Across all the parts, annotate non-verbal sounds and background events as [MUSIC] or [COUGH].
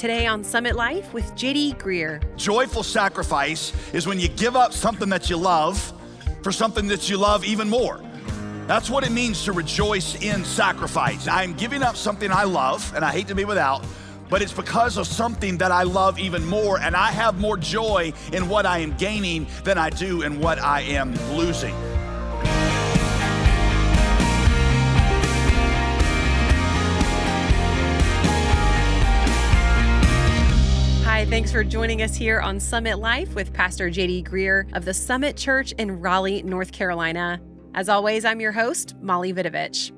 Today on Summit Life with JD Greear. Joyful sacrifice is when you give up something that you love for something that you love even more. That's what it means to rejoice in sacrifice. I'm giving up something I love and I hate to be without, but it's because of something that I love even more, and I have more joy in what I am gaining than I do in what I am losing. Thanks for joining us here on Summit Life with Pastor JD Greear of the Summit Church in Raleigh, North Carolina. As always, I'm your host, Molly Vidovich.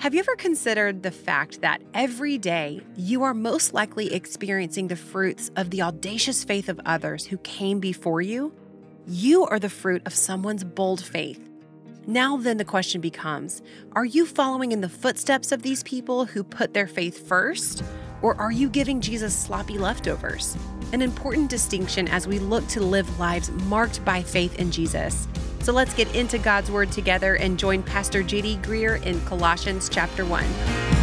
Have you ever considered the fact that every day you are most likely experiencing the fruits of the audacious faith of others who came before you? You are the fruit of someone's bold faith. Now, then, the question becomes Are you following in the footsteps of these people who put their faith first? Or are you giving Jesus sloppy leftovers? An important distinction as we look to live lives marked by faith in Jesus. So let's get into God's Word together and join Pastor JD Greear in Colossians chapter 1.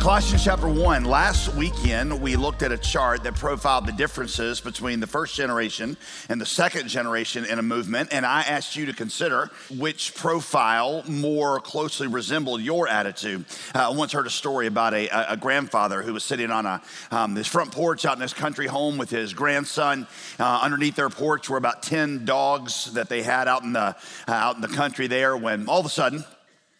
Colossians chapter 1. Last weekend, we looked at a chart that profiled the differences between the first generation and the second generation in a movement. And I asked you to consider which profile more closely resembled your attitude. Uh, I once heard a story about a, a grandfather who was sitting on a, um, this front porch out in his country home with his grandson. Uh, underneath their porch were about 10 dogs that they had out in the, uh, out in the country there when all of a sudden,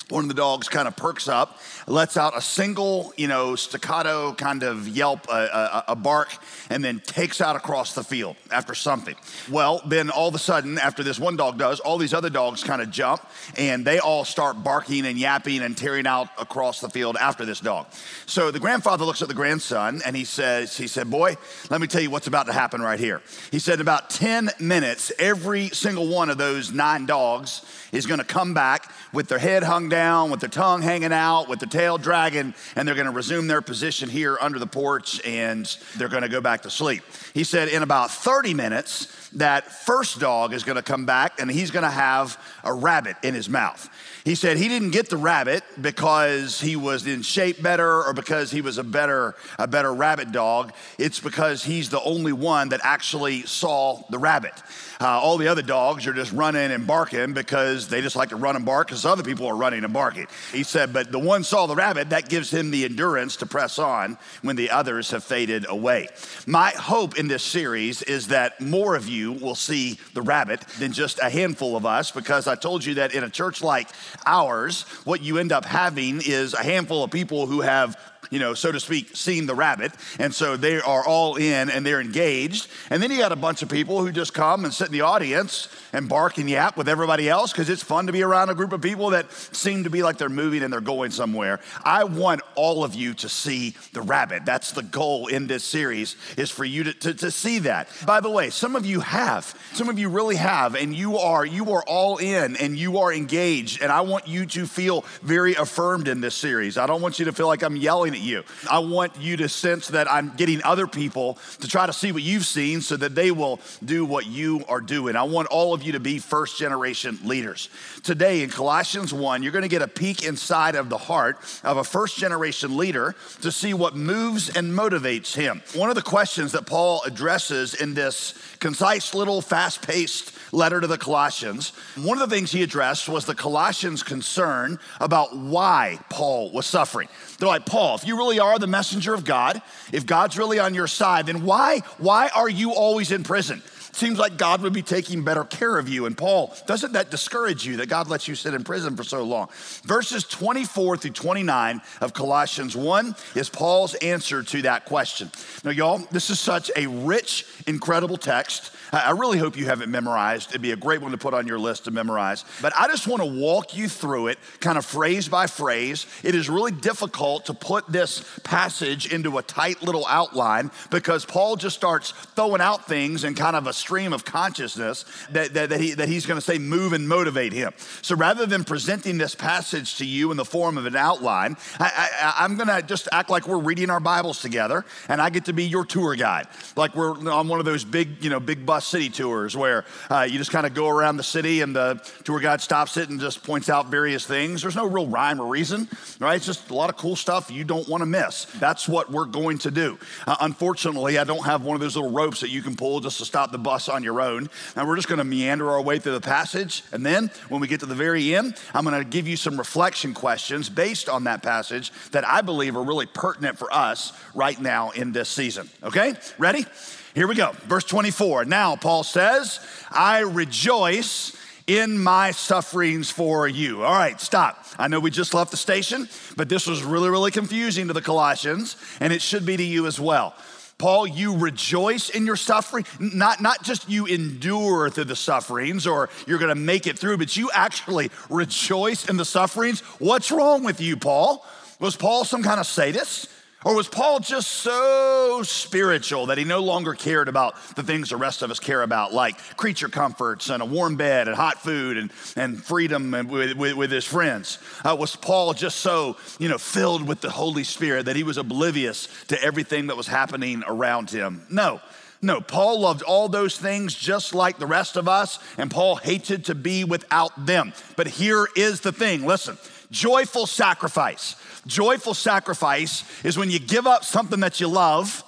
one of the dogs kind of perks up, lets out a single, you know, staccato kind of yelp, a, a, a, bark, and then takes out across the field after something. Well, then all of a sudden, after this one dog does, all these other dogs kind of jump and they all start barking and yapping and tearing out across the field after this dog. So the grandfather looks at the grandson and he says, he said, boy, let me tell you what's about to happen right here. He said, in about 10 minutes, every single one of those nine dogs is going to come back with their head hung down, with their tongue hanging out, with the tail dragging, and they're going to resume their position here under the porch and they're going to go back to sleep. He said, in about 30 minutes, that first dog is going to come back and he's going to have a rabbit in his mouth. He said he didn't get the rabbit because he was in shape better or because he was a better a better rabbit dog. It's because he's the only one that actually saw the rabbit. Uh, all the other dogs are just running and barking because they just like to run and bark because other people are running and barking. He said, but the one saw the rabbit, that gives him the endurance to press on when the others have faded away. My hope in this series is that more of you will see the rabbit than just a handful of us because I told you that in a church like ours, what you end up having is a handful of people who have you know, so to speak, seen the rabbit. And so they are all in and they're engaged. And then you got a bunch of people who just come and sit in the audience and bark and yap with everybody else because it's fun to be around a group of people that seem to be like they're moving and they're going somewhere. I want all of you to see the rabbit. That's the goal in this series is for you to, to, to see that. By the way, some of you have, some of you really have, and you are, you are all in and you are engaged. And I want you to feel very affirmed in this series. I don't want you to feel like I'm yelling at you. I want you to sense that I'm getting other people to try to see what you've seen so that they will do what you are doing. I want all of you to be first generation leaders. Today in Colossians 1, you're going to get a peek inside of the heart of a first generation leader to see what moves and motivates him. One of the questions that Paul addresses in this concise little fast paced letter to the Colossians, one of the things he addressed was the Colossians' concern about why Paul was suffering. They're like, Paul, if you really are the messenger of God, if God's really on your side, then why, why are you always in prison? Seems like God would be taking better care of you. And Paul, doesn't that discourage you that God lets you sit in prison for so long? Verses 24 through 29 of Colossians 1 is Paul's answer to that question. Now, y'all, this is such a rich, incredible text. I really hope you have it memorized. It'd be a great one to put on your list to memorize. But I just want to walk you through it kind of phrase by phrase. It is really difficult to put this passage into a tight little outline because Paul just starts throwing out things in kind of a stream of consciousness that, that, that, he, that he's going to say move and motivate him. So rather than presenting this passage to you in the form of an outline, I, I, I'm going to just act like we're reading our Bibles together and I get to be your tour guide. Like we're on one of those big, you know, big bus city tours where uh, you just kind of go around the city and the tour guide stops it and just points out various things. There's no real rhyme or reason, right? It's just a lot of cool stuff you don't want to miss. That's what we're going to do. Uh, unfortunately, I don't have one of those little ropes that you can pull just to stop the bus on your own. And we're just going to meander our way through the passage. And then when we get to the very end, I'm going to give you some reflection questions based on that passage that I believe are really pertinent for us right now in this season. Okay? Ready? Here we go. Verse 24. Now, Paul says, I rejoice in my sufferings for you. All right, stop. I know we just left the station, but this was really, really confusing to the Colossians, and it should be to you as well. Paul, you rejoice in your suffering, not, not just you endure through the sufferings or you're gonna make it through, but you actually rejoice in the sufferings. What's wrong with you, Paul? Was Paul some kind of sadist? Or was Paul just so spiritual that he no longer cared about the things the rest of us care about, like creature comforts and a warm bed and hot food and, and freedom and with, with, with, his friends? Uh, was Paul just so, you know, filled with the Holy Spirit that he was oblivious to everything that was happening around him? No. No, Paul loved all those things just like the rest of us, and Paul hated to be without them. But here is the thing listen, joyful sacrifice Joyful sacrifice is when you give up something that you love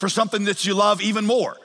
for something that you love even more.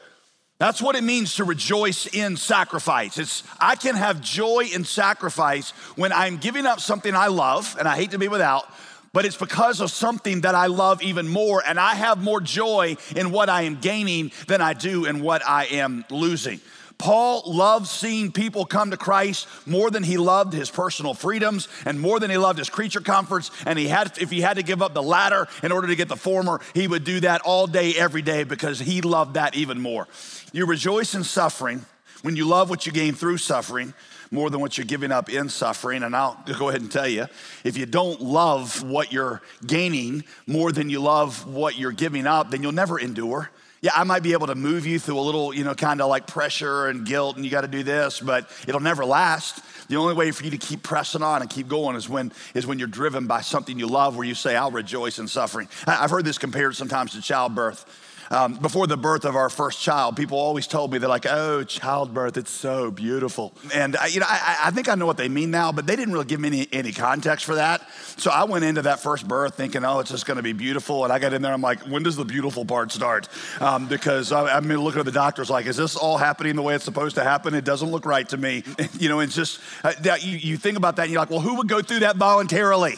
That's what it means to rejoice in sacrifice. It's I can have joy in sacrifice when I'm giving up something I love and I hate to be without, but it's because of something that I love even more and I have more joy in what I am gaining than I do in what I am losing. Paul loved seeing people come to Christ more than he loved his personal freedoms and more than he loved his creature comforts. And he had, if he had to give up the latter in order to get the former, he would do that all day, every day, because he loved that even more. You rejoice in suffering when you love what you gain through suffering more than what you're giving up in suffering. And I'll go ahead and tell you if you don't love what you're gaining more than you love what you're giving up, then you'll never endure. Yeah, I might be able to move you through a little, you know, kind of like pressure and guilt, and you got to do this, but it'll never last. The only way for you to keep pressing on and keep going is when is when you're driven by something you love, where you say, "I'll rejoice in suffering." I've heard this compared sometimes to childbirth. Um, before the birth of our first child, people always told me they're like, "Oh, childbirth, it's so beautiful." And I, you know, I, I, think I know what they mean now, but they didn't really give me any, any context for that. So I went into that first birth thinking, "Oh, it's just going to be beautiful." And I got in there, I'm like, "When does the beautiful part start?" Um, because I, I'm looking at the doctors like, "Is this all happening the way it's supposed to happen?" It doesn't look right to me. [LAUGHS] you know, it's just uh, that you, you think about that, and you're like, "Well, who would go through that voluntarily?"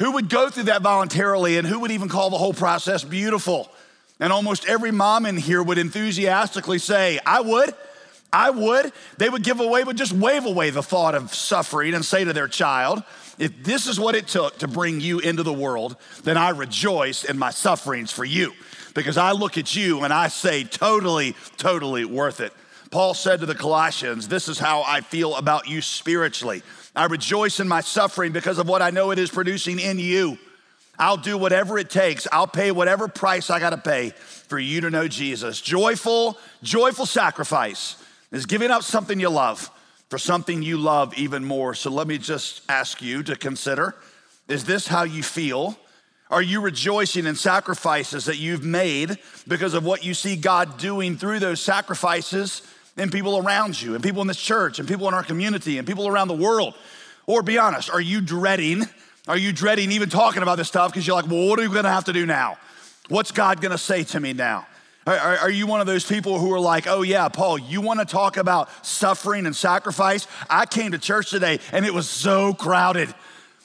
Who would go through that voluntarily and who would even call the whole process beautiful? And almost every mom in here would enthusiastically say, I would. I would. They would give away, would just wave away the thought of suffering and say to their child, if this is what it took to bring you into the world, then I rejoice in my sufferings for you. Because I look at you and I say, totally, totally worth it. Paul said to the Colossians, This is how I feel about you spiritually. I rejoice in my suffering because of what I know it is producing in you. I'll do whatever it takes. I'll pay whatever price I got to pay for you to know Jesus. Joyful, joyful sacrifice is giving up something you love for something you love even more. So let me just ask you to consider is this how you feel? Are you rejoicing in sacrifices that you've made because of what you see God doing through those sacrifices and people around you, and people in this church, and people in our community, and people around the world? Or be honest, are you dreading are you dreading even talking about this stuff because you're like, well, what are we gonna have to do now? What's God gonna say to me now? Are, are, you one of those people who are like, oh, yeah, Paul, you wanna talk about suffering and sacrifice? I came to church today and it was so crowded.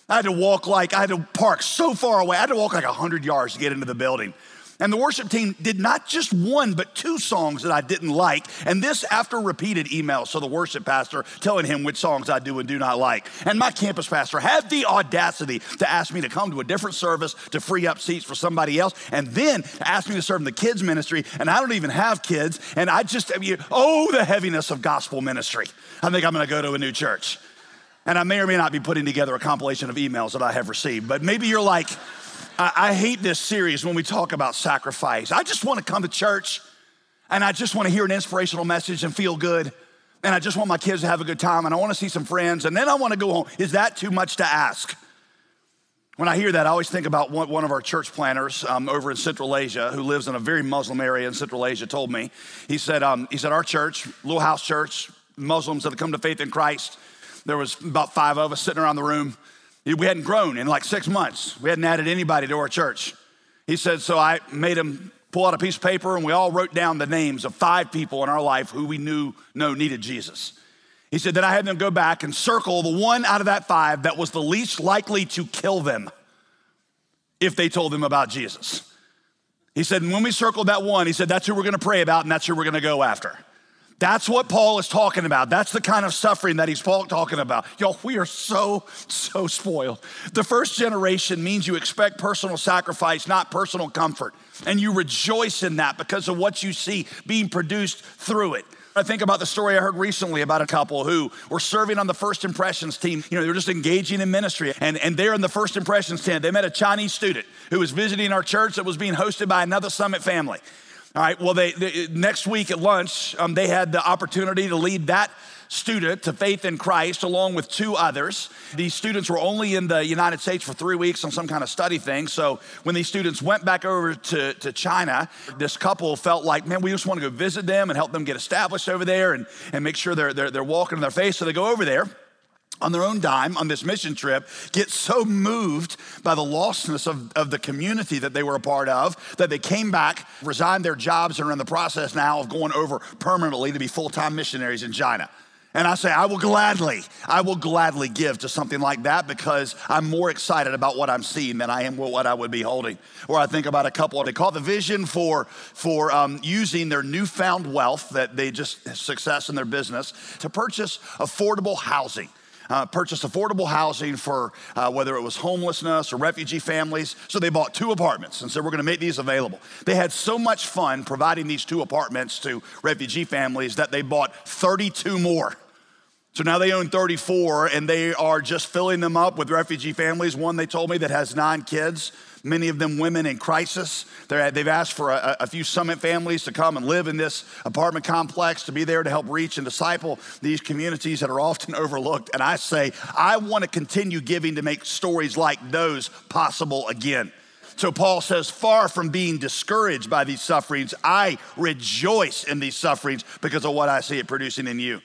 I had to walk like, I had to park so far away. I had to walk like 100 yards to get into the building. And the worship team did not just one, but two songs that I didn't like. And this after repeated emails. So the worship pastor telling him which songs I do and do not like. And my campus pastor had the audacity to ask me to come to a different service to free up seats for somebody else. And then ask me to serve in the kids' ministry. And I don't even have kids. And I just, I mean, oh, the heaviness of gospel ministry. I think I'm going to go to a new church. And I may or may not be putting together a compilation of emails that I have received. But maybe you're like, I, I hate this series when we talk about sacrifice. I just want to come to church. and I just want to hear an inspirational message and feel good. And I just want my kids to have a good time and I want to see some friends and then I want to go home. Is that too much to ask? When I hear that, I always think about one, of our church planners um, over in Central Asia who lives in a very Muslim area in Central Asia told me. He said, um, he said, our church, little house church, Muslims that have come to faith in Christ, there was about five of us sitting around the room. We hadn't grown in like six months. We hadn't added anybody to our church. He said, so I made him pull out a piece of paper and we all wrote down the names of five people in our life who we knew know needed Jesus. He said, then I had them go back and circle the one out of that five that was the least likely to kill them if they told them about Jesus. He said, and when we circled that one, he said, that's who we're gonna pray about and that's who we're gonna go after. That's what Paul is talking about. That's the kind of suffering that he's talking about. Y'all, we are so, so spoiled. The first generation means you expect personal sacrifice, not personal comfort. And you rejoice in that because of what you see being produced through it. I think about the story I heard recently about a couple who were serving on the first impressions team. You know, they were just engaging in ministry. And, and there in the first impressions tent, they met a Chinese student who was visiting our church that was being hosted by another summit family. All right, well, they, they next week at lunch, um, they had the opportunity to lead that student to faith in Christ along with two others. These students were only in the United States for three weeks on some kind of study thing. So when these students went back over to, to China, this couple felt like, man, we just want to go visit them and help them get established over there and, and make sure they're, they're, they're walking in their faith. So they go over there on their own dime on this mission trip get so moved by the lostness of, of the community that they were a part of that they came back, resigned their jobs, and are in the process now of going over permanently to be full time missionaries in China. And I say, I will gladly, I will gladly give to something like that because I'm more excited about what I'm seeing than I am what I would be holding. Or I think about a couple, they call the vision for, for um, using their newfound wealth that they just success in their business to purchase affordable housing uh, purchase affordable housing for uh, whether it was homelessness or refugee families. So they bought two apartments and said, We're going to make these available. They had so much fun providing these two apartments to refugee families that they bought 32 more. So now they own 34 and they are just filling them up with refugee families. One they told me that has nine kids many of them women in crisis. they have asked for a, a, few summit families to come and live in this apartment complex to be there to help reach and disciple these communities that are often [LAUGHS] overlooked. And I say, I want to continue giving to make stories like those possible again. So Paul says, far from being discouraged by these sufferings, I rejoice in these sufferings because of what I see it producing in you.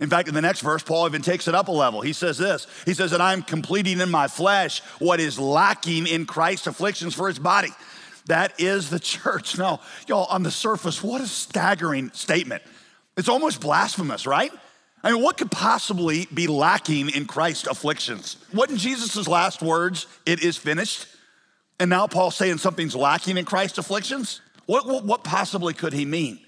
In fact, in the next verse, Paul even takes it up a level. He says this He says that I'm completing in my flesh what is lacking in Christ's afflictions for his body. That is the church. Now, y'all, on the surface, what a staggering statement. It's almost blasphemous, right? I mean, what could possibly be lacking in Christ's afflictions? Wasn't Jesus' last words, it is finished? And now Paul's saying something's lacking in Christ's afflictions? What, what, what possibly could he mean?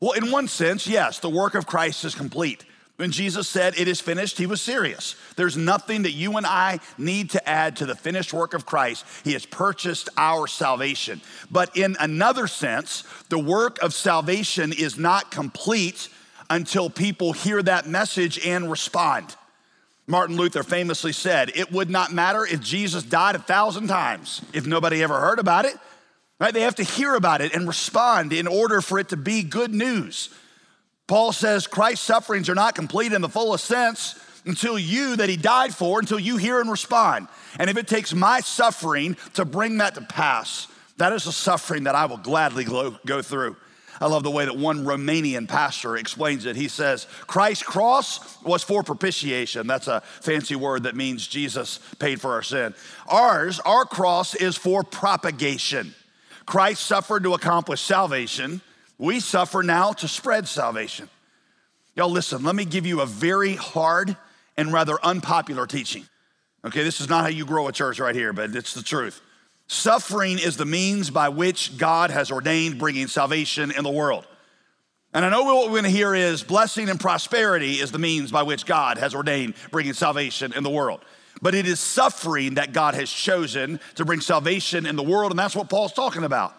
Well, in one sense, yes, the work of Christ is complete. When Jesus said, It is finished, he was serious. There's nothing that you and I need to add to the finished work of Christ. He has purchased our salvation. But in another sense, the work of salvation is not complete until people hear that message and respond. Martin Luther famously said, It would not matter if Jesus died a thousand times if nobody ever heard about it. Right? They have to hear about it and respond in order for it to be good news. Paul says Christ's sufferings are not complete in the fullest sense until you, that he died for, until you hear and respond. And if it takes my suffering to bring that to pass, that is a suffering that I will gladly go through. I love the way that one Romanian pastor explains it. He says, Christ's cross was for propitiation. That's a fancy word that means Jesus paid for our sin. Ours, our cross is for propagation. Christ suffered to accomplish salvation. We suffer now to spread salvation. Y'all, listen, let me give you a very hard and rather unpopular teaching. Okay, this is not how you grow a church right here, but it's the truth. Suffering is the means by which God has ordained bringing salvation in the world. And I know what we're going to hear is blessing and prosperity is the means by which God has ordained bringing salvation in the world. But it is suffering that God has chosen to bring salvation in the world, and that's what Paul's talking about.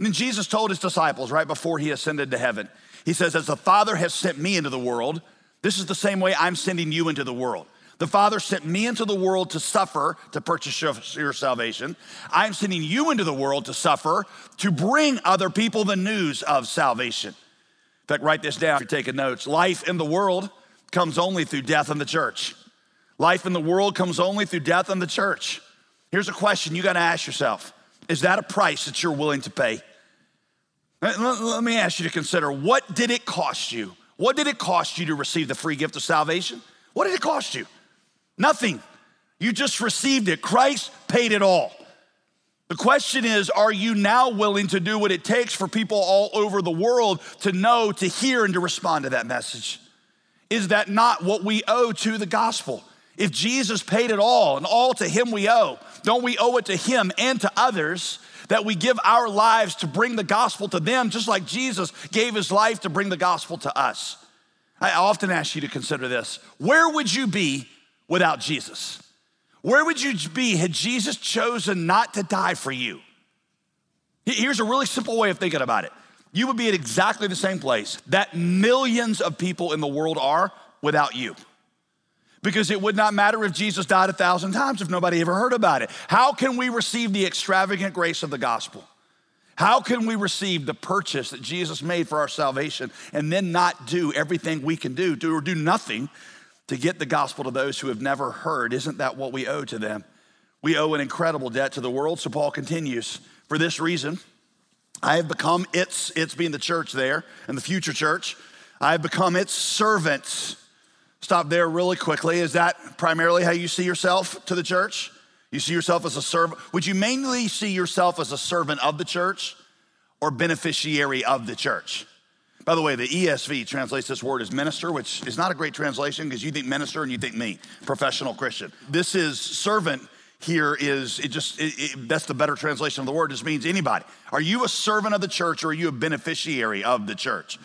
And then Jesus told his disciples right before he ascended to heaven, he says, As the Father has sent me into the world, this is the same way I'm sending you into the world. The Father sent me into the world to suffer to purchase your salvation. I'm sending you into the world to suffer to bring other people the news of salvation. In fact, write this down if you're taking notes. Life in the world comes only through death in the church. Life in the world comes only through death in the church. Here's a question you got to ask yourself Is that a price that you're willing to pay? Let me ask you to consider what did it cost you? What did it cost you to receive the free gift of salvation? What did it cost you? Nothing. You just received it. Christ paid it all. The question is Are you now willing to do what it takes for people all over the world to know, to hear, and to respond to that message? Is that not what we owe to the gospel? If Jesus paid it all and all to Him we owe, don't we owe it to Him and to others that we give our lives to bring the gospel to them, just like Jesus gave His life to bring the gospel to us? I often ask you to consider this where would you be without Jesus? Where would you be had Jesus chosen not to die for you? Here's a really simple way of thinking about it. You would be at exactly the same place that millions of people in the world are without you. Because it would not matter if Jesus died a thousand times if nobody ever heard about it. How can we receive the extravagant grace of the gospel? How can we receive the purchase that Jesus made for our salvation and then not do everything we can do, do or do nothing to get the gospel to those who have never heard. Isn't that what we owe to them? We owe an incredible debt to the world. So Paul continues, for this reason, I have become its, its being the church there and the future church, I have become its servant. Stop there really quickly. Is that primarily how you see yourself to the church? You see yourself as a servant? Would you mainly see yourself as a servant of the church or beneficiary of the church? By the way, the ESV translates this word as minister, which is not a great translation because you think minister and you think me, professional Christian. This is servant here is it just it, it, that's the better translation of the word just means anybody are you a servant of the church or are you a beneficiary of the church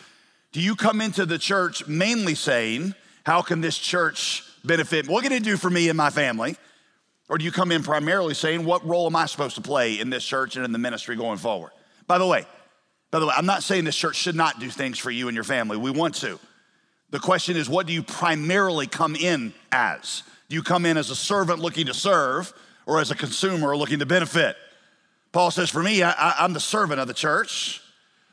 do you come into the church mainly saying how can this church benefit what can it do for me and my family or do you come in primarily saying what role am i supposed to play in this church and in the ministry going forward by the way by the way, I'm not saying this church should not do things for you and your family. We want to. The question is, what do you primarily come in as? Do you come in as a servant looking to serve or as a consumer looking to benefit? Paul says, For me, I, I'm the servant of the church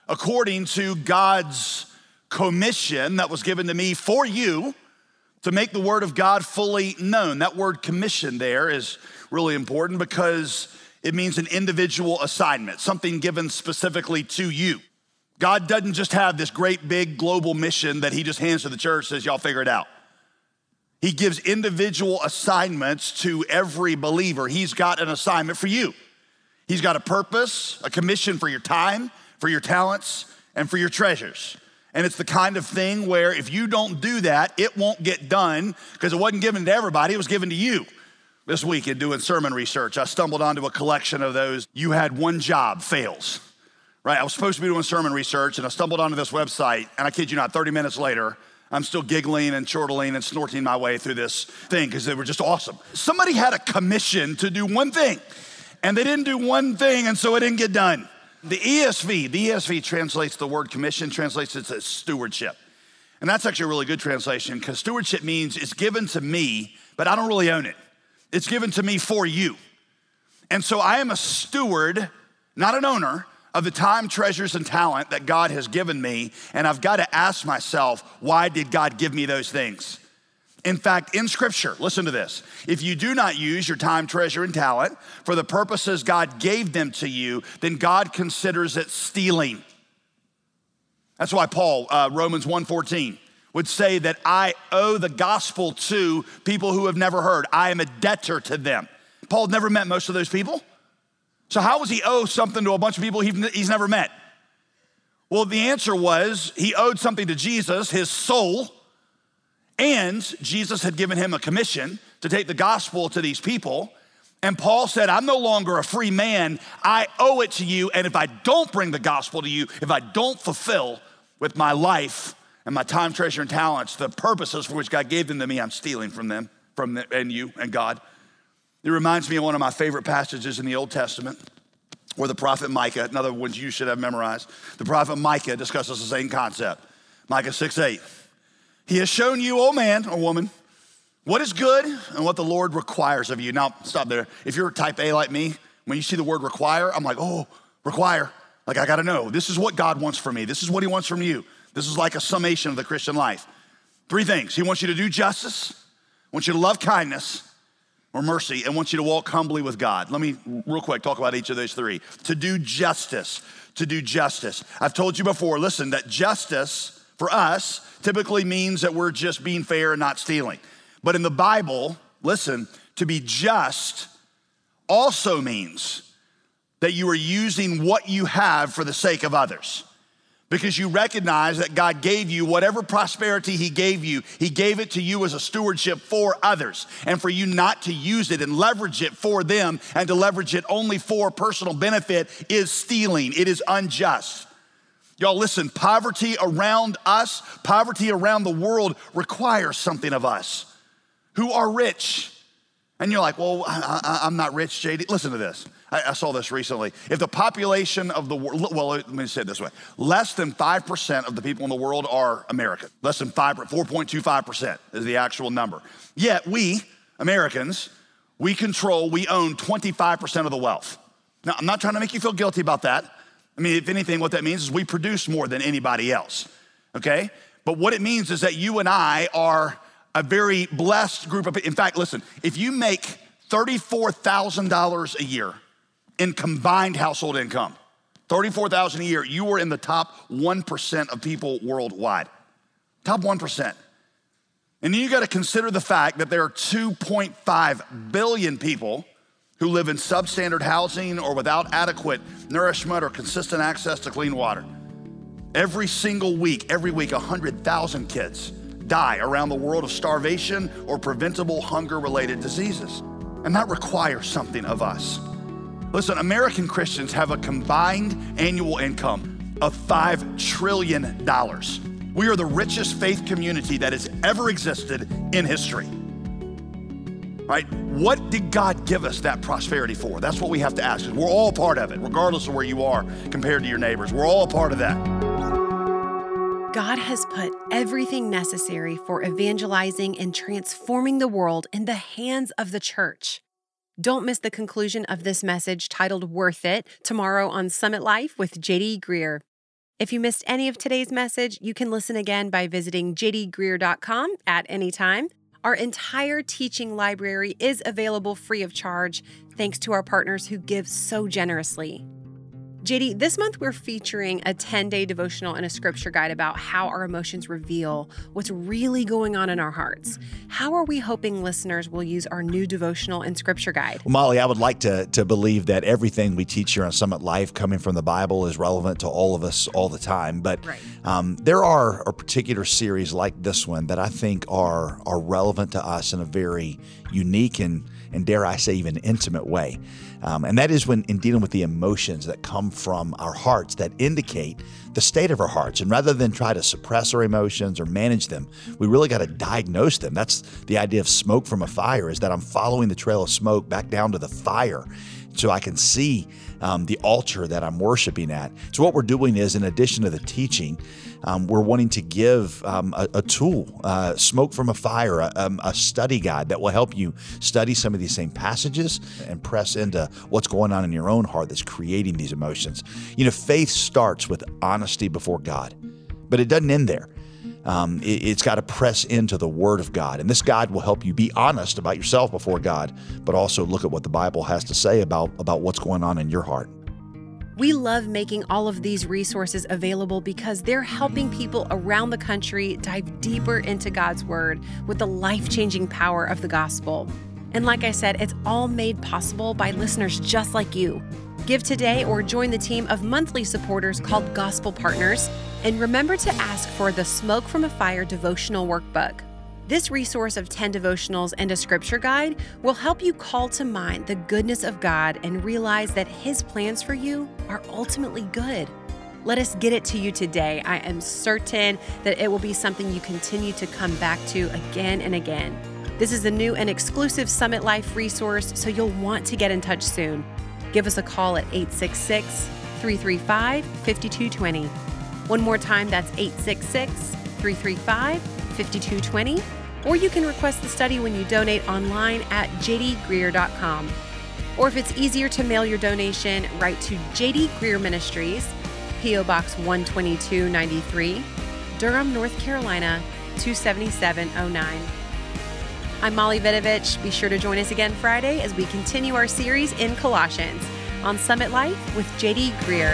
according to God's commission that was given to me for you to make the word of God fully known. That word commission there is really important because it means an individual assignment, something given specifically to you. God doesn't just have this great big global mission that he just hands to the church, says, y'all figure it out. He gives individual assignments to every believer. He's got an assignment for you. He's got a purpose, a commission for your time, for your talents, and for your treasures. And it's the kind of thing where if you don't do that, it won't get done because it wasn't given to everybody, it was given to you. This week in doing sermon research, I stumbled onto a collection of those. You had one job, fails. Right? I was supposed to be doing sermon research and I stumbled onto this website, and I kid you not, 30 minutes later, I'm still giggling and chortling and snorting my way through this thing because they were just awesome. Somebody had a commission to do one thing, and they didn't do one thing, and so it didn't get done. The ESV, the ESV translates the word commission, translates it as stewardship. And that's actually a really good translation because stewardship means it's given to me, but I don't really own it. It's given to me for you. And so I am a steward, not an owner, of the time, treasures, and talent that God has given me. And I've got to ask myself, why did God give me those things? In fact, in scripture, listen to this. If you do not use your time, treasure, and talent for the purposes God gave them to you, then God considers it stealing. That's why Paul, uh, Romans 1:14, would say that I owe the gospel to people who have never heard. I am a debtor to them. Paul never met most of those people. So, how was he owe something to a bunch of people he's never met? Well, the answer was he owed something to Jesus, his soul, and Jesus had given him a commission to take the gospel to these people. And Paul said, I'm no longer a free man. I owe it to you. And if I don't bring the gospel to you, if I don't fulfill with my life, and my time, treasure, and talents, the purposes for which God gave them to me, I'm stealing from them, from them, and you and God. It reminds me of one of my favorite passages in the Old Testament where the prophet Micah, another one you should have memorized, the prophet Micah discusses the same concept. Micah 6 8. He has shown you, oh man or woman, what is good and what the Lord requires of you. Now, stop there. If you're type A like me, when you see the word require, I'm like, oh, require. Like, I gotta know. This is what God wants from me. This is what He wants from you. This is like a summation of the Christian life. Three things He wants you to do justice, wants you to love kindness or mercy, and wants you to walk humbly with God. Let me, real quick, talk about each of those three. To do justice, to do justice. I've told you before, listen, that justice for us typically means that we're just being fair and not stealing. But in the Bible, listen, to be just also means that you are using what you have for the sake of others because you recognize that God gave you whatever prosperity He gave you, He gave it to you as a stewardship for others. And for you not to use it and leverage it for them and to leverage it only for personal benefit is stealing, it is unjust. Y'all, listen, poverty around us, poverty around the world requires something of us who are rich. And you're like, well, I, am not rich, JD. Listen to this. I, I, saw this recently. If the population of the world, well, let me say it this way less than 5% of the people in the world are American. Less than 5, 4.25% is the actual number. Yet we, Americans, we control, we own 25% of the wealth. Now, I'm not trying to make you feel guilty about that. I mean, if anything, what that means is we produce more than anybody else, okay? But what it means is that you and I are a very blessed group of people. In fact, listen, if you make $34,000 a year in combined household income, 34,000 a year, you are in the top 1% of people worldwide. Top 1%. And you got to consider the fact that there are 2.5 billion people who live in substandard housing or without adequate nourishment or consistent access to clean water. Every single week, every week, 100,000 kids die around the world of starvation or preventable hunger related diseases. And that requires something of us. Listen, American Christians have a combined annual income of $5 trillion. We are the richest faith community that has ever existed in history. Right? What did God give us that prosperity for? That's what we have to ask. We're all part of it, regardless of where you are compared to your neighbors. We're all part of that. God has put everything necessary for evangelizing and transforming the world in the hands of the church. Don't miss the conclusion of this message titled Worth It tomorrow on Summit Life with JD Greear. If you missed any of today's message, you can listen again by visiting jdgreear.com at any time. Our entire teaching library is available free of charge thanks to our partners who give so generously. JD, this month we're featuring a 10 day devotional and a scripture guide about how our emotions reveal what's really going on in our hearts. How are we hoping listeners will use our new devotional and scripture guide? Well, Molly, I would like to, to believe that everything we teach here on Summit Life coming from the Bible is relevant to all of us all the time. But right. um, there are a particular series like this one that I think are, are relevant to us in a very unique and, and dare I say, even intimate way. Um, and that is when in dealing with the emotions that come from our hearts that indicate the state of our hearts. And rather than try to suppress our emotions or manage them, we really got to diagnose them. That's the idea of smoke from a fire is that I'm following the trail of smoke back down to the fire so I can see um, the altar that I'm worshiping at. So, what we're doing is, in addition to the teaching, um, we're wanting to give um, a, a, tool, uh, smoke from a fire, a, um, a, study guide that will help you study some of these same passages and press into what's going on in your own heart that's creating these emotions. You know, faith starts with honesty before God, but it doesn't end there. Um, it, has got to press into the Word of God. And this guide will help you be honest about yourself before God, but also look at what the Bible has to say about, about what's going on in your heart. We love making all of these resources available because they're helping people around the country dive deeper into God's Word with the life changing power of the gospel. And like I said, it's all made possible by listeners just like you. Give today or join the team of monthly supporters called Gospel Partners. And remember to ask for the Smoke from a Fire devotional workbook. This resource of 10 devotionals and a scripture guide will help you call to mind the goodness of God and realize that His plans for you are ultimately good. Let us get it to you today. I am certain that it will be something you continue to come back to again and again. This is a new and exclusive Summit Life resource, so you'll want to get in touch soon. Give us a call at 866 335 5220. One more time, that's 866 335 5220, or you can request the study when you donate online at jdgreear.com. Or if it's easier to mail your donation, write to JD Greear Ministries, P.O. Box 12293, Durham, North Carolina 27709. I'm Molly Vidovich. Be sure to join us again Friday as we continue our series in Colossians on Summit Life with JD Greear.